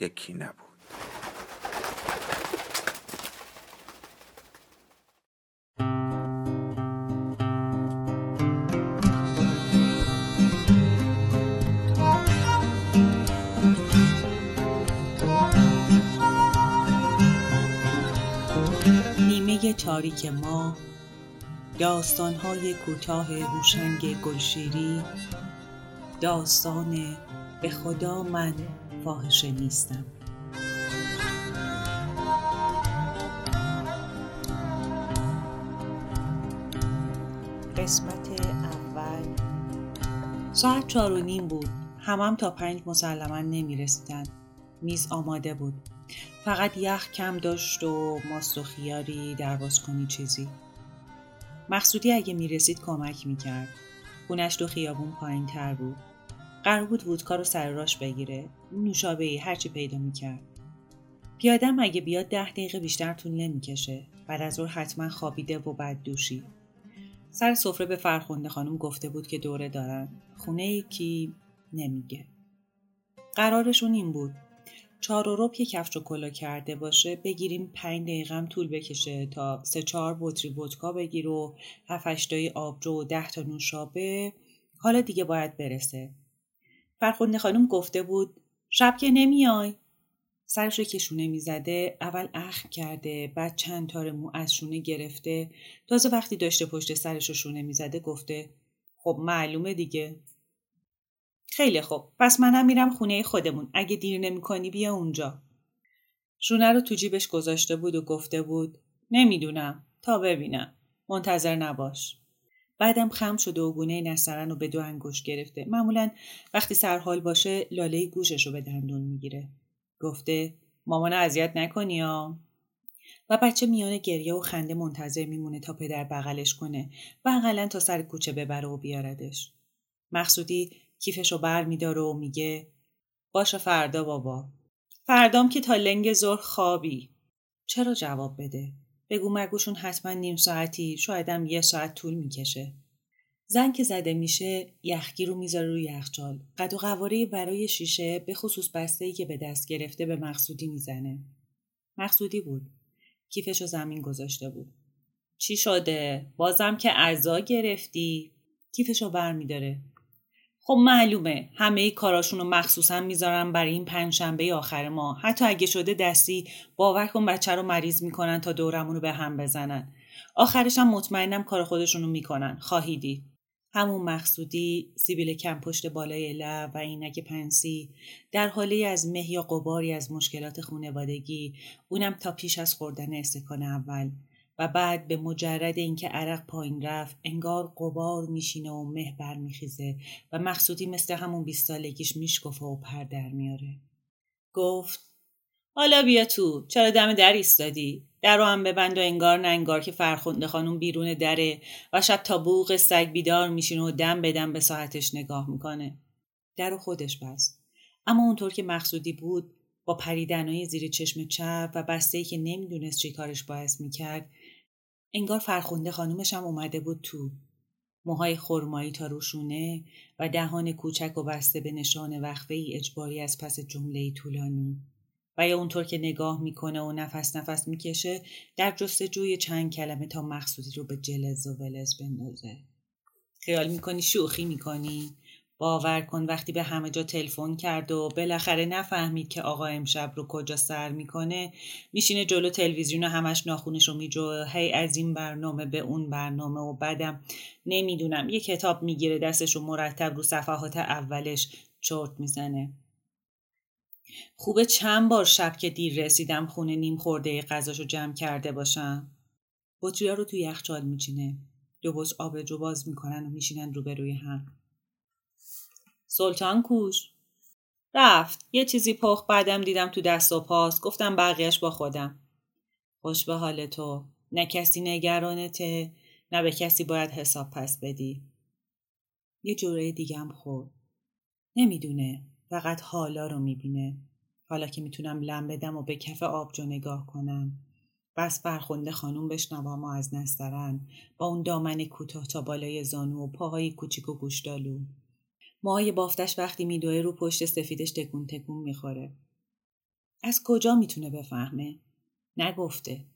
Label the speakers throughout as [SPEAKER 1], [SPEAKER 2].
[SPEAKER 1] یکی نبود.
[SPEAKER 2] نیمه تاریک ما داستانهای کوتاه هوشنگ گلشیری داستان به خدا من. فاحشه نیستم. قسمت اول. ساعت چهار و نیم بود. همم تا پنج مسلما نمی رسیدن. میز آماده بود. فقط یخ کم داشت و ماست و خیاری درواز کنی چیزی. مقصودی اگه می رسید کمک می کرد خونش دو خیابون پایین تر بود. قرار بود وودکا رو سر راش بگیره. نوشابه هرچی پیدا می‌کرد. پیادم اگه بیاد ده دقیقه بیشتر طول نمی‌کشه. بعد از ظهر حتما خوابیده و بد دوشی سر سفره به فرخونده خانم گفته بود که دوره دارن. خونه کی نمیگه. قرارشون این بود. چهار و رب کفش و کلا کرده باشه بگیریم پنج دقیقه طول بکشه تا سه چهار بطری ودکا بگیر و هفتشتای آبجو و ده تا نوشابه. حالا دیگه باید برسه. فرخونده خانم گفته بود شب که نمیای. سرش رو که شونه می‌زده اول اخم کرده بعد چند تار مو از شونه گرفته. تازه وقتی داشته پشت سرش رو شونه می‌زده گفته خب معلومه دیگه. خیلی خوب پس منم میرم خونه خودمون. اگه دیر نمی‌کنی بیا اونجا. شونه رو تو جیبش گذاشته بود و گفته بود نمی‌دونم تا ببینم. منتظر نباش. بعدم خم شده و گونه نسترن رو به دو انگوش گرفته. معمولا وقتی سرحال باشه لاله گوشش رو به دندون می‌گیره. گفته مامان اذیت نکنی ها. و بچه میان گریه و خنده منتظر میمونه تا پدر بغلش کنه و اقلا تا سر کوچه ببره و بیاردش. مقصودی کیفش رو بر میداره و میگه باشه فردا بابا. فردام که تا لنگ زور خوابی. چرا جواب بده؟ بگو مگوشون حتما نیم ساعتی شایدم یه ساعت طول می‌کشه. زن که زده میشه یخگیر رو می‌ذاره روی یخچال. قد و قواره برای شیشه به خصوص بسته ای که به دست گرفته به مقصودی می‌زنه. مقصودی بود. کیفش رو زمین گذاشته بود. چی شده؟ بازم که اعضا گرفتی؟ کیفش رو بر میداره. خب معلومه همه کاراشون رو مخصوصا می‌ذارن برای این پنجشنبه آخر ما حتی اگه شده دستی باور کن بچه رو مریض می‌کنن تا دورمون رو به هم بزنن. آخرش هم مطمئنم کار خودشونو می‌کنن. خواهیدی همون مقصودی سیبیل کم پشت بالای لب و اینک پنسی. در حالی از مه یا قباری از مشکلات خونوادگی اونم تا پیش از خوردن استکان اول. بعد به مجرد اینکه عرق پایین رفت انگار قبار میشینه و مه برمیخیزه و مقصودی مثل همون بیست سالگیش میشکفه و پر در میاره. گفت حالا بیا تو چرا دم در ایستادی؟ در رو هم ببند و انگار نه انگار که فرخونده خانم بیرون دره و شب تا بوغ سگ بیدار میشینه و دم بدم به ساعتش نگاه می‌کنه. در خودش بست. اما اونطور که مقصودی بود با پریدنهای زیر چشم چپ و بسته که نمی‌دونست چی کارش باعث می‌کرد انگار فرخونده خانومش هم اومده بود تو. موهای خرمایی تا روشونه و دهان کوچک و بسته به نشان وقفه ای اجباری از پس جمله طولانی. و یا اونطور که نگاه می‌کنه و نفس نفس می‌کشه در جستجوی چند کلمه تا مقصودی رو به جلز و ولز بندازه. خیال می‌کنی شوخی می‌کنی؟ باور کن وقتی به همه جا تلفن کرد و بالاخره نفهمید که آقا امشب رو کجا سر می‌کنه میشینه جلو تلویزیون و همش ناخونش رو میجو هی از این برنامه به اون برنامه و بعدم نمی‌دونم یه کتاب می‌گیره دستش و مرتب رو صفحات اولش چرت می‌زنه. خوبه چند بار شب که دیر رسیدم خونه نیم خورده غذاشو جمع کرده باشم. بطریا رو تو یخچال میچینه. دو بس جو باز می‌کنن و میشینن روبروی هم. سلطان کوش. رفت. یه چیزی پخ بعدم دیدم تو دست و پاس گفتم بقیهش با خودم. خوش به حال تو. نه کسی نگرانته نه به کسی باید حساب پس بدی. یه جوره دیگم خورد. نمی‌دونه. فقط حالا رو می‌بینه. حالا که می‌تونم لم بدم و به کف آبجو نگاه کنم. بس فرخنده خانوم بشنوام و از نسترن با اون دامن کوتاه تا بالای زانو و پاهای کوچیک و گوشدالو. موهای بافتش وقتی میدوه رو پشت سفیدش تکون تکون می‌خوره. از کجا می‌تونه بفهمه؟ نگفته.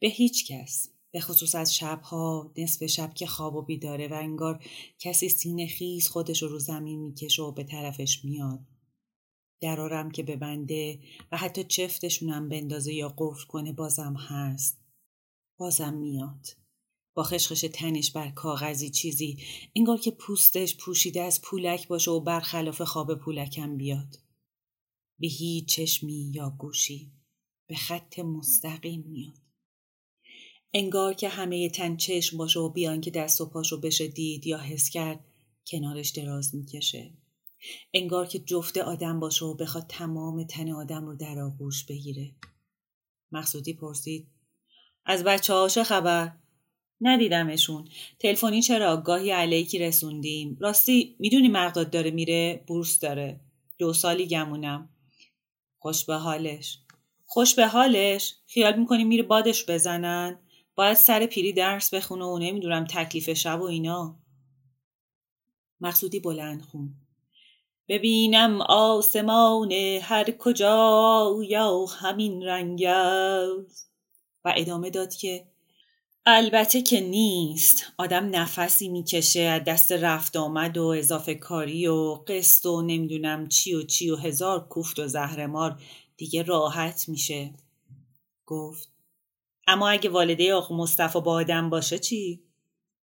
[SPEAKER 2] به هیچ کس. به خصوص از شبها نصف شب که خواب و بیداره و انگار کسی سینه خیز خودش رو زمین می‌کشه و به طرفش میاد. درارم که ببنده و حتی چفتشونم بندازه یا قفل کنه بازم هست. بازم میاد. با خشخش تنش بر کاغذی چیزی انگار که پوستش پوشیده از پولک باشه و برخلاف خواب پولکم بیاد. به هیچ چشمی یا گوشی به خط مستقیم میاد. انگار که همه تن چشم باشه و بیان که دست و پاشو بشه دید یا حس کرد کنارش دراز می‌کشه. انگار که جفت آدم باشه و بخواد تمام تن آدم رو در آغوش بگیره. مقصودی پرسید از بچه هاشه خبر؟ ندیدمشون. تلفنی چرا؟ گاهی علیکی رسوندیم. راستی می‌دونی مقداد داره میره؟ بورس داره. دو سالی گمونم. خوش به حالش. خوش به حالش؟ خیال می‌کنی میره بادش بزنن؟ باید سر پیری درس بخونه و نمی‌دونم تکلیف شب و اینا. مقصودی بلند خون. ببینم آسمان هر کجا یا همین رنگ و ادامه داد که البته که نیست. آدم نفسی می‌کشه از دست رفت آمد و اضافه کاری و قسط و نمی‌دونم چی و چی و هزار کوفت و زهرمار دیگه راحت میشه. گفت. اما اگه والده آقا مصطفی با آدم باشه چی؟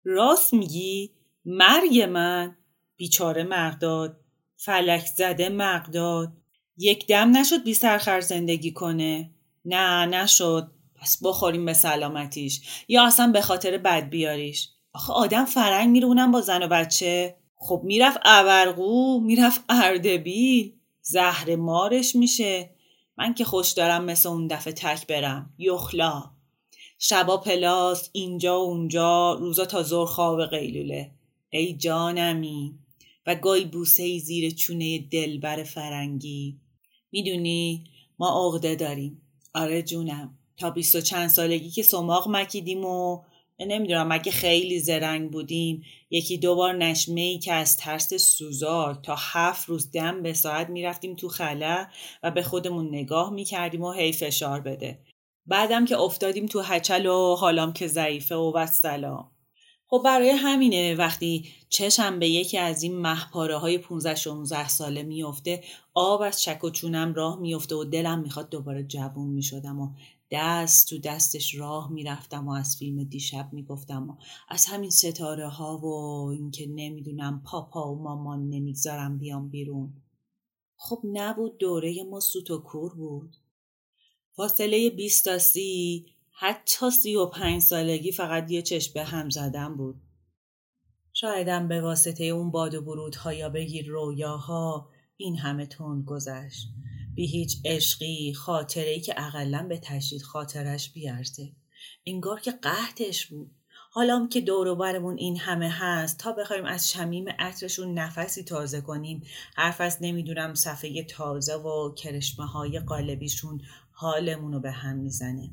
[SPEAKER 2] راست میگی؟ مرگ من؟ بیچاره مقداد. فلک زده مقداد. یک دم نشد بی سرخر زندگی کنه. نه نشد. پس بخوریم به سلامتیش. یا اصلا به خاطر بد بیاریش. آخه آدم فرنگ میره اونم با زن و بچه. خب می‌رفت اورقو می‌رفت اردبیل. زهر مارش میشه. من که خوش دارم مثل اون دفعه تک برم. یخلا. شبا پلاس اینجا و اونجا روزا تا زور خواب قیلوله. ای جانمی. و گای بوسه ای زیر چونه دلبر فرنگی. می‌دونی ما عقده داریم. آره جونم. تا بیست و چند سالگی که سماق مکیدیم و نمی‌دونم اگه خیلی زرنگ بودیم یکی دوبار نشمه ای که از ترس سوزار تا هفت روز دم به ساعت می‌رفتیم تو خلا و به خودمون نگاه می‌کردیم و هی فشار بده. بعدم که افتادیم تو هچل و حالام که ضعیفه و سلام خب برای همینه وقتی چشم به یکی از این محپاره های 15 16 ساله میفته آب از چک و چونم راه میفته و دلم می‌خواد دوباره جوون می‌شدم و دست تو دستش راه می‌رفتم و از فیلم دیشب می‌گفتم و از همین ستاره ها و اینکه نمی‌دونم پاپا و مامان نمی‌گذارم بیام بیرون. خب نبود دوره ما سوت و کور بود. فاصله 20 تا 30 حتی 35 سالگی فقط یه چشم به هم زدن بود. شایدم به واسطه اون باد و برودها یا بگیر رویاها این همه تند گذشت. بی هیچ عشقی خاطره که اقلا به تشدید خاطرش بیارزه. انگار که قهدش بود. حالا که دوروبرمون این همه هست تا بخوایم از شمیم عطرشون نفسی تازه کنیم. حرف از نمی‌دونم صفحه تازه و کرشمه های قالبیشون حالمون رو به هم می‌زنه.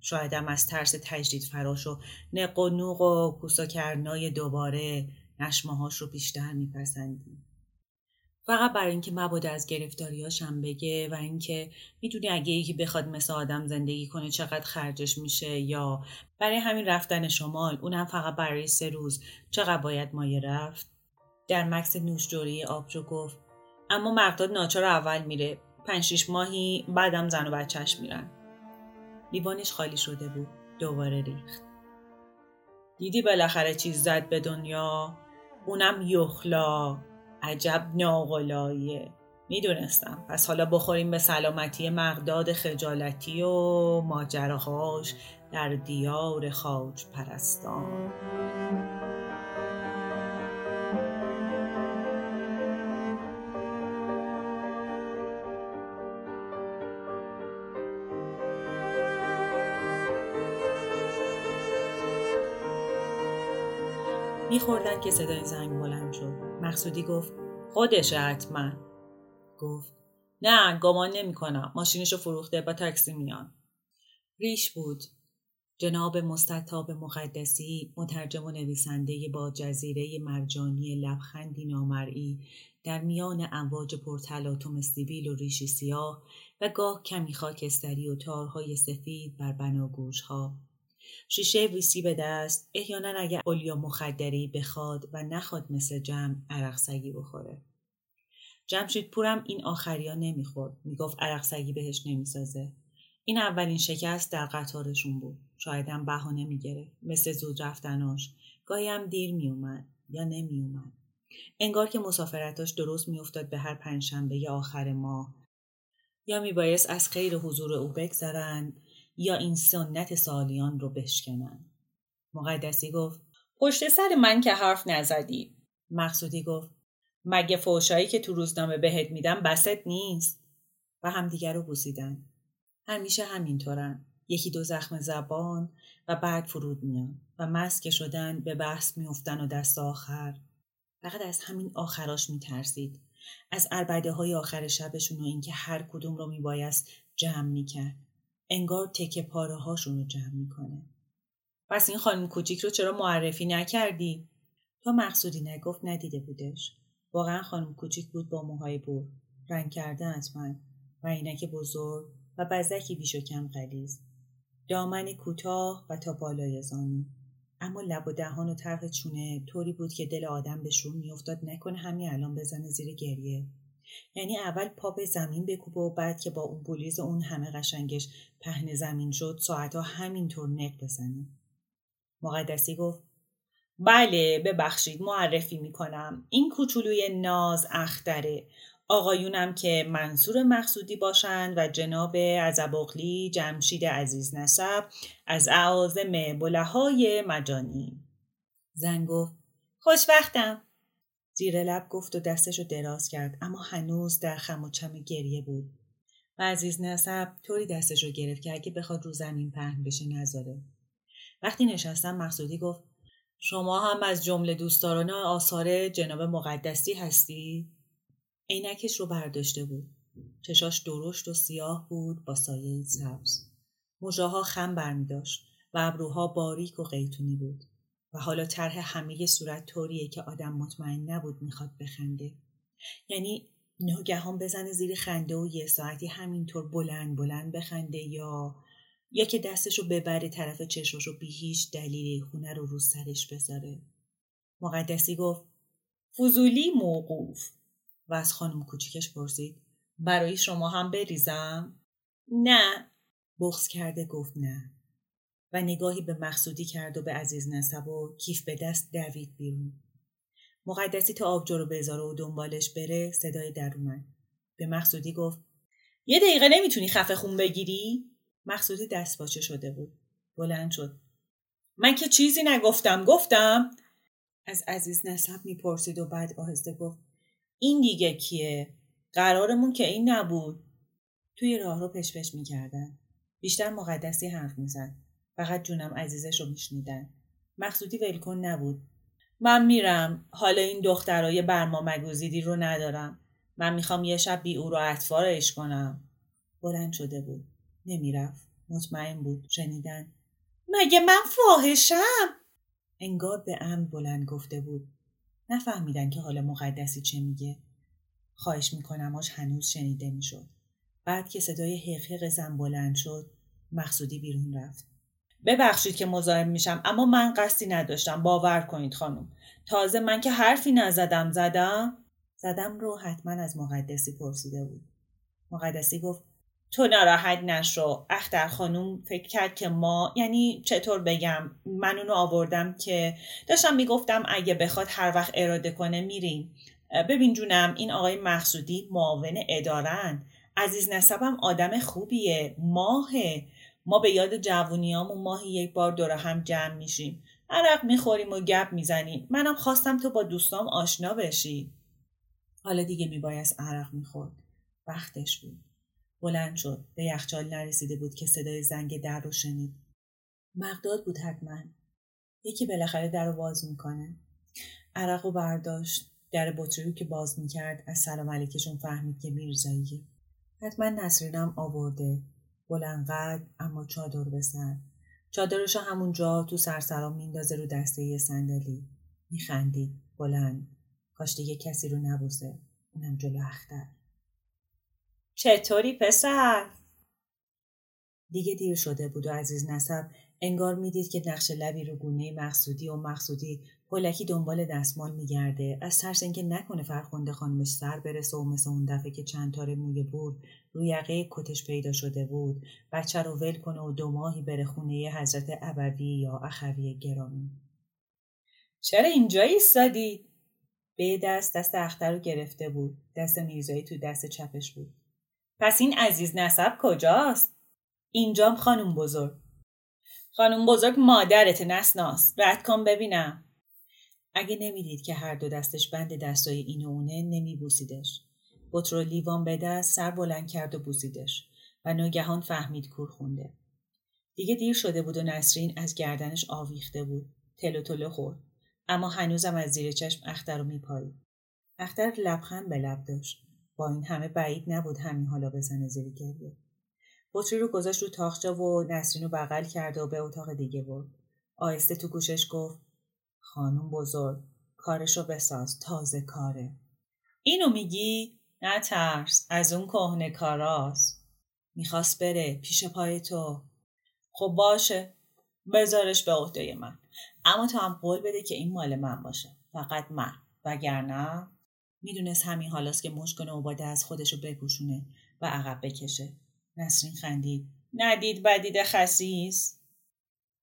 [SPEAKER 2] شایدم از ترس تجدید فراش و نق و نوق و کوسا کرنای دوباره نشمه رو بیشتر میپسندیم. فقط برای اینکه مبادا از گرفتاریاشم بگه و اینکه می‌دونی اگه یکی بخواد مثل آدم زندگی کنه چقدر خرجش میشه یا برای همین رفتن شمال اونم فقط برای سه روز. چقدر باید مایه رفت؟ در مکس نوشجوری آبجو گفت اما مقداد ناچار اول میره. پنج شیش ماهی بعدم زن و بچهش میرن. لیوانش خالی شده بود. دوباره ریخت. دیدی بالاخره چیز زد به دنیا؟ اونم یخلا. عجب ناغلاییه می‌دونستم. پس حالا بخوریم به سلامتی مقداد خجالتی و ماجراهاش در دیار خاج پرستان. میخوردن که صدای زنگ بلند شد. مقصودی گفت خودشه حتما. گفت نه گمان نمی کنم ماشینشو فروخته با تاکسی میان. ریش بود. جناب مستطاب مقدسی مترجم و نویسنده با جزیره مرجانی لبخندی نامرئی در میان امواج پرتلاطم سیبیل و ریشی سیاه و گاه کمی خاکستری و تارهای سفید بر بناگوشها شیشه ویسی به دست. احیانا اگر اولیا مخدری بخواد و نخواد مثل جمع عرق سگی بخوره. جمشید پورم این آخریا نمی‌خورد. می‌گفت عرق سگی بهش نمی‌سازه. این اولین شکست در قطارشون بود. شاید هم بهانه می‌گرفت. مثل زود رفتناش. گاهی هم دیر میومد یا نمیومد. انگار که مسافرتاش درست میافتاد به هر پنجشنبه آخر ماه. یا میبایست از خیر حضور او بگذرند. یا این سنت سالیان رو بشکنن. مقدسی گفت پشت سر من که حرف نزدی. مقصودی گفت مگه فوشایی که تو روزنامه بهت میدم بست نیست؟ و همدیگر رو بوسیدن. همیشه همینطورن. یکی دو زخم زبان و بعد فرود میان و مسک شدن به بحث میافتن و دست آخر. فقط از همین آخراش میترسید. از اربده های آخر شبشون و اینکه هر کدوم رو میبایست جمع می‌کرد. انگار تکه پاره هاشون رو جمع می‌کنه. پس این خانم کوچیک رو چرا معرفی نکردی؟ تا مقصودی نگفت ندیده بودش. واقعا خانم کوچیک بود با موهای بور رنگ کرده حتما و عینک بزرگ و بزکی بیش و کم غلیظ. دامن کوتاه و تا بالای زانو. اما لب و دهان و طرف چونه طوری بود که دل آدم به شور میافتاد نکنه همین الان بزنه زیر گریه. یعنی اول پا به زمین بکوبه و بعد که با اون بولیز اون همه قشنگش پهن زمین شد ساعتها همینطور نق بزنه مقدسی گفت بله ببخشید معرفی می‌کنم. این کوچولوی ناز اختره. آقایونم که منصور مقصودی باشند و جناب عزباقلی جمشید عزیز نسب از اعاظم بلهای مجانی. زن گفت خوشبختم. زیر لب گفت و دستشو دراز کرد اما هنوز در خم و چم گریه بود و عزیز نسب طوری دستش رو گرفت که اگه بخواد رو زمین پهن بشه نذاره وقتی نشستم مقصودی گفت شما هم از جمله دوستداران آثار جناب مقدسی هستی؟ عینکش رو برداشته بود. چشاش درشت و سیاه بود با سایه سبز. موژاها خم برمی داشت و ابروها باریک و قیتونی بود. و حالا طرح همه صورت طوریه که آدم مطمئن نبود می‌خواد بخنده. یعنی ناگهان بزنه زیر خنده و یه ساعتی همینطور بلند بلند بخنده یا یا که دستشو ببره طرف چشمشو بی هیچ دلیلی خونه رو رو سرش بذاره. مقدسی گفت فضولی موقوف و از خانم کوچیکش پرسید برای شما هم بریزم؟ نه بغز کرده گفت نه و نگاهی به مقصودی کرد و به عزیز نسب و کیف به دست دوید بیرون. مقدسی تا آبجو رو بذاره و دنبالش بره صدای در اومد. به مقصودی گفت یه دقیقه نمی‌تونی خفه خون بگیری؟ مقصودی دست باچه شده بود. بلند شد. من که چیزی نگفتم گفتم از عزیز نسب می‌پرسید و بعد آهسته گفت این دیگه کیه؟ قرارمون که این نبود. توی راه رو پشپش می‌کردن. بیشتر مقدسی حرف می‌زد. فقط جونم عزیزش رو میشنیدن. مقصودی ولکن نبود. من میرم. حالا این دخترای برما مگوزیدی رو ندارم. من می‌خوام یه شب بی او رو اطفارش کنم. بلند شده بود. نمی‌رفت. مطمئن بود. شنیدن. مگه من فاحشم؟ انگار به امن بلند گفته بود. نفهمیدن که حال مقدسی چه میگه. خواهش می‌کنم آش هنوز شنیده می‌شد. بعد که صدای حقیق زن بلند شد مقصودی بیرون رفت. ببخشید که مزاحم میشم اما من قصدی نداشتم. باور کنید خانم. تازه من که حرفی نزدم زدم؟ زدم رو حتما از مقدسی پرسیده بود. مقدسی گفت تو ناراحت نشو. اختر خانوم فکر کرد که ما یعنی چطور بگم من اونو آوردم که داشتم می‌گفتم اگه بخواد هر وقت اراده کنه میریم. ببین جونم این آقای مقصودی معاون ادارن عزیز نسبم آدم خوبیه. ماهه. ما به یاد جوونیامون ماهی یک بار دور هم جمع میشیم. عرق می‌خوریم و گپ می‌زنیم. منم خواستم تو با دوستام آشنا بشی. حالا دیگه میبایست عرق می‌خورد. وقتش بود. بلند شد. به یخچال نرسیده بود که صدای زنگ در رو شنید. مقداد بود حتما. یکی بالاخره در رو باز می‌کنه. عرق و برداشت. در بطری رو که باز می‌کرد از سلام علیکشون فهمید که میرزاییه حتما نسرینم آورده. بلند قد اما چادر به سر چادرش همونجا تو سرسرام میندازه رو دسته یه صندلی. میخندید بلند. کاش دیگه کسی رو نبوسه. اونم جلو اختر. چطوری پسر؟ دیگه دیر شده بود و عزیز نسب انگار می‌دید که نقش لبی رو گونه مقصودی و مقصودی هلکی دنبال دستمال میگرده. از ترس اینکه نکنه فرخنده خانمش سر برسه و مثل اون دفعه که چند تاره موی بود روی یقه کتش پیدا شده بود. بچه رو ول کنه و دو ماهی بره خونه حضرت ابوی یا اخوی گرامی. چرا اینجا ایستادی؟ به دست دست اختر رو گرفته بود. دست میرزایی تو دست چپش بود. پس این عزیز نسب کجاست؟ اینجام خانم بزرگ. خانم بزرگ مادرت نسناس رد کن ببینم. اگه نمی‌دید که هر دو دستش بند دستای این و اونه نمیبوسیدش. بطر لیوان به دست سر بلند کرد و بوسیدش و ناگهان فهمید کور خونده. دیگه دیر شده بود و نسرین از گردنش آویخته بود. تلو تلو خورد. اما هنوزم از زیر چشم اختر رو میپایید اختر لبخند به لب داشت. با این همه بعید نبود همین حالا بزنه زیر گریه. بطری رو گذاشت رو تاخچه و نسرین رو بغل کرد و به اتاق دیگه برد. آهسته تو گوشش گفت خانم بزرگ کارشو بساز تازه کاره. اینو میگی؟ نه ترس از اون کهنه کاراست. می‌خواست بره پیش پای تو. خب باشه بذارش به عهده من. اما تو هم قول بده که این مال من باشه. فقط من. وگرنه می‌دونست همین حالاست که مشکن و باده از خودشو بپوشونه و عقب بکشه. نسرین خندید. ندید بدید خسیس؟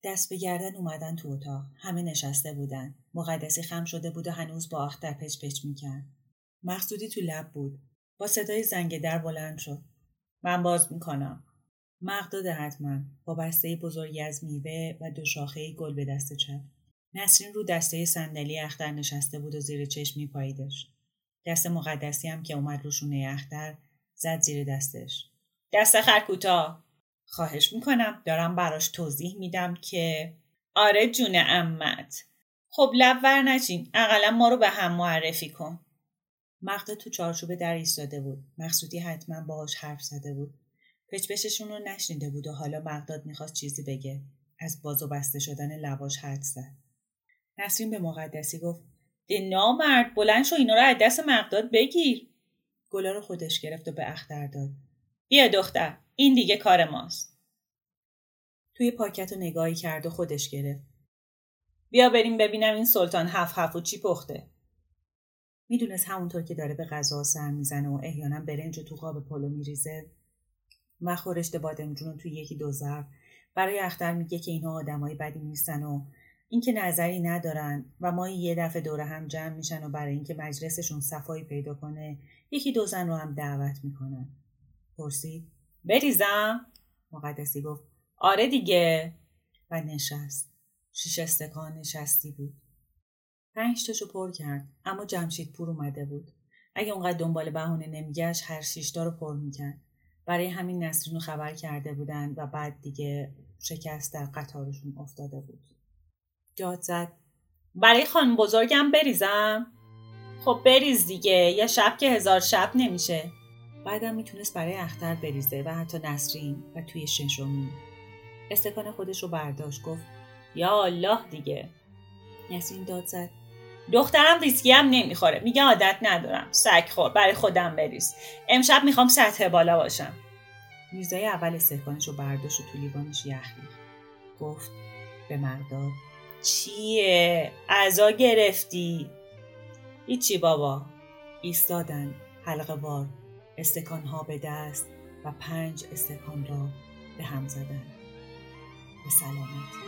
[SPEAKER 2] دست به گردن اومدن تو اتاق. همه نشسته بودن. مقدسی خم شده بود و هنوز با آختر پچ پچ می‌کرد. مقصودی تو لب بود. با صدای زنگ در بلند شد. من باز می‌کنم. مقداد حتما. با بسته بزرگی از میوه و دو شاخه گل به دست چپ. نسرین رو دسته صندلی اختر نشسته بود و زیر چشم میپاییدش. دست مقدسی هم که اومد رو شونه اختر زد زیر دستش. دست خرکوتا خواهش می‌کنم. دارم براش توضیح میدم که آره جون امت خب لب ور نچین. اقلا ما رو به هم معرفی کن. مقدا تو چارچوب در ایستاده بود. مقصودی حتما باهاش حرف زده بود. پچپششون رو نشنیده بود و حالا مقداد می‌خواست چیزی بگه. از باز و بسته شدن لباش حد زد. نسرین به مقدسی گفت ده نامرد. بلند شو اینا رو از دست مقداد بگیر. گلا رو خودش گرفت و به اختر داد. بیا دختر. این دیگه کار ماست. توی پاکت رو نگاهی کرد و خودش گرفت. بیا بریم ببینم این سلطان هفت هفت و چی پخته. می‌دونست همونطور که داره به غذا سر می‌زنه و احیانا برنج و تو قاب پلو میریزه. مخورشت بادمجون رو توی یکی دو ظرف. برای اختر میگه که اینها آدمای بدی نیستن و اینکه نظری ندارن و ما یه دفعه دوره هم جمع میشن و برای اینکه مجلسشون صفایی پیدا کنه یکی دو زن رو هم دعوت می‌کنن. پرسید؟ بریزم. مقدسی گفت. آره دیگه. و نشست. شیش استکان نشستی بود. پنج تاشو پر کرد. اما جمشید پور اومده بود. اگه اونقدر دنبال بهونه نمیگشت هر شیشتا رو پر می‌کرد. برای همین نسرین رو خبر کرده بودن و بعد دیگه شکست در قطارشون افتاده بود. جاد زد. برای خانم بزرگم بریزم. خب بریز دیگه. یه شب که هزار شب نمیشه. بعدم می‌تونست برای اختر بریزه و حتی نسرین و توی ششمی استکان خودش رو برداشت گفت یا الله دیگه. نسرین داد زد. دخترم ریسکی هم نمی‌خوره. میگه عادت ندارم. سگ خور. برای خودم بریز. امشب می‌خوام سطح بالا باشم. میرزای اول استکانش رو برداشت و تو لیوانش یخ گفت به مرداد چیه؟ ازا گرفتی؟ هیچی بابا. ایستادن. حلقه بار استکان ها به دست و پنج استکان را به هم زدن. به سلامتی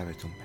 [SPEAKER 1] شبتون بخیر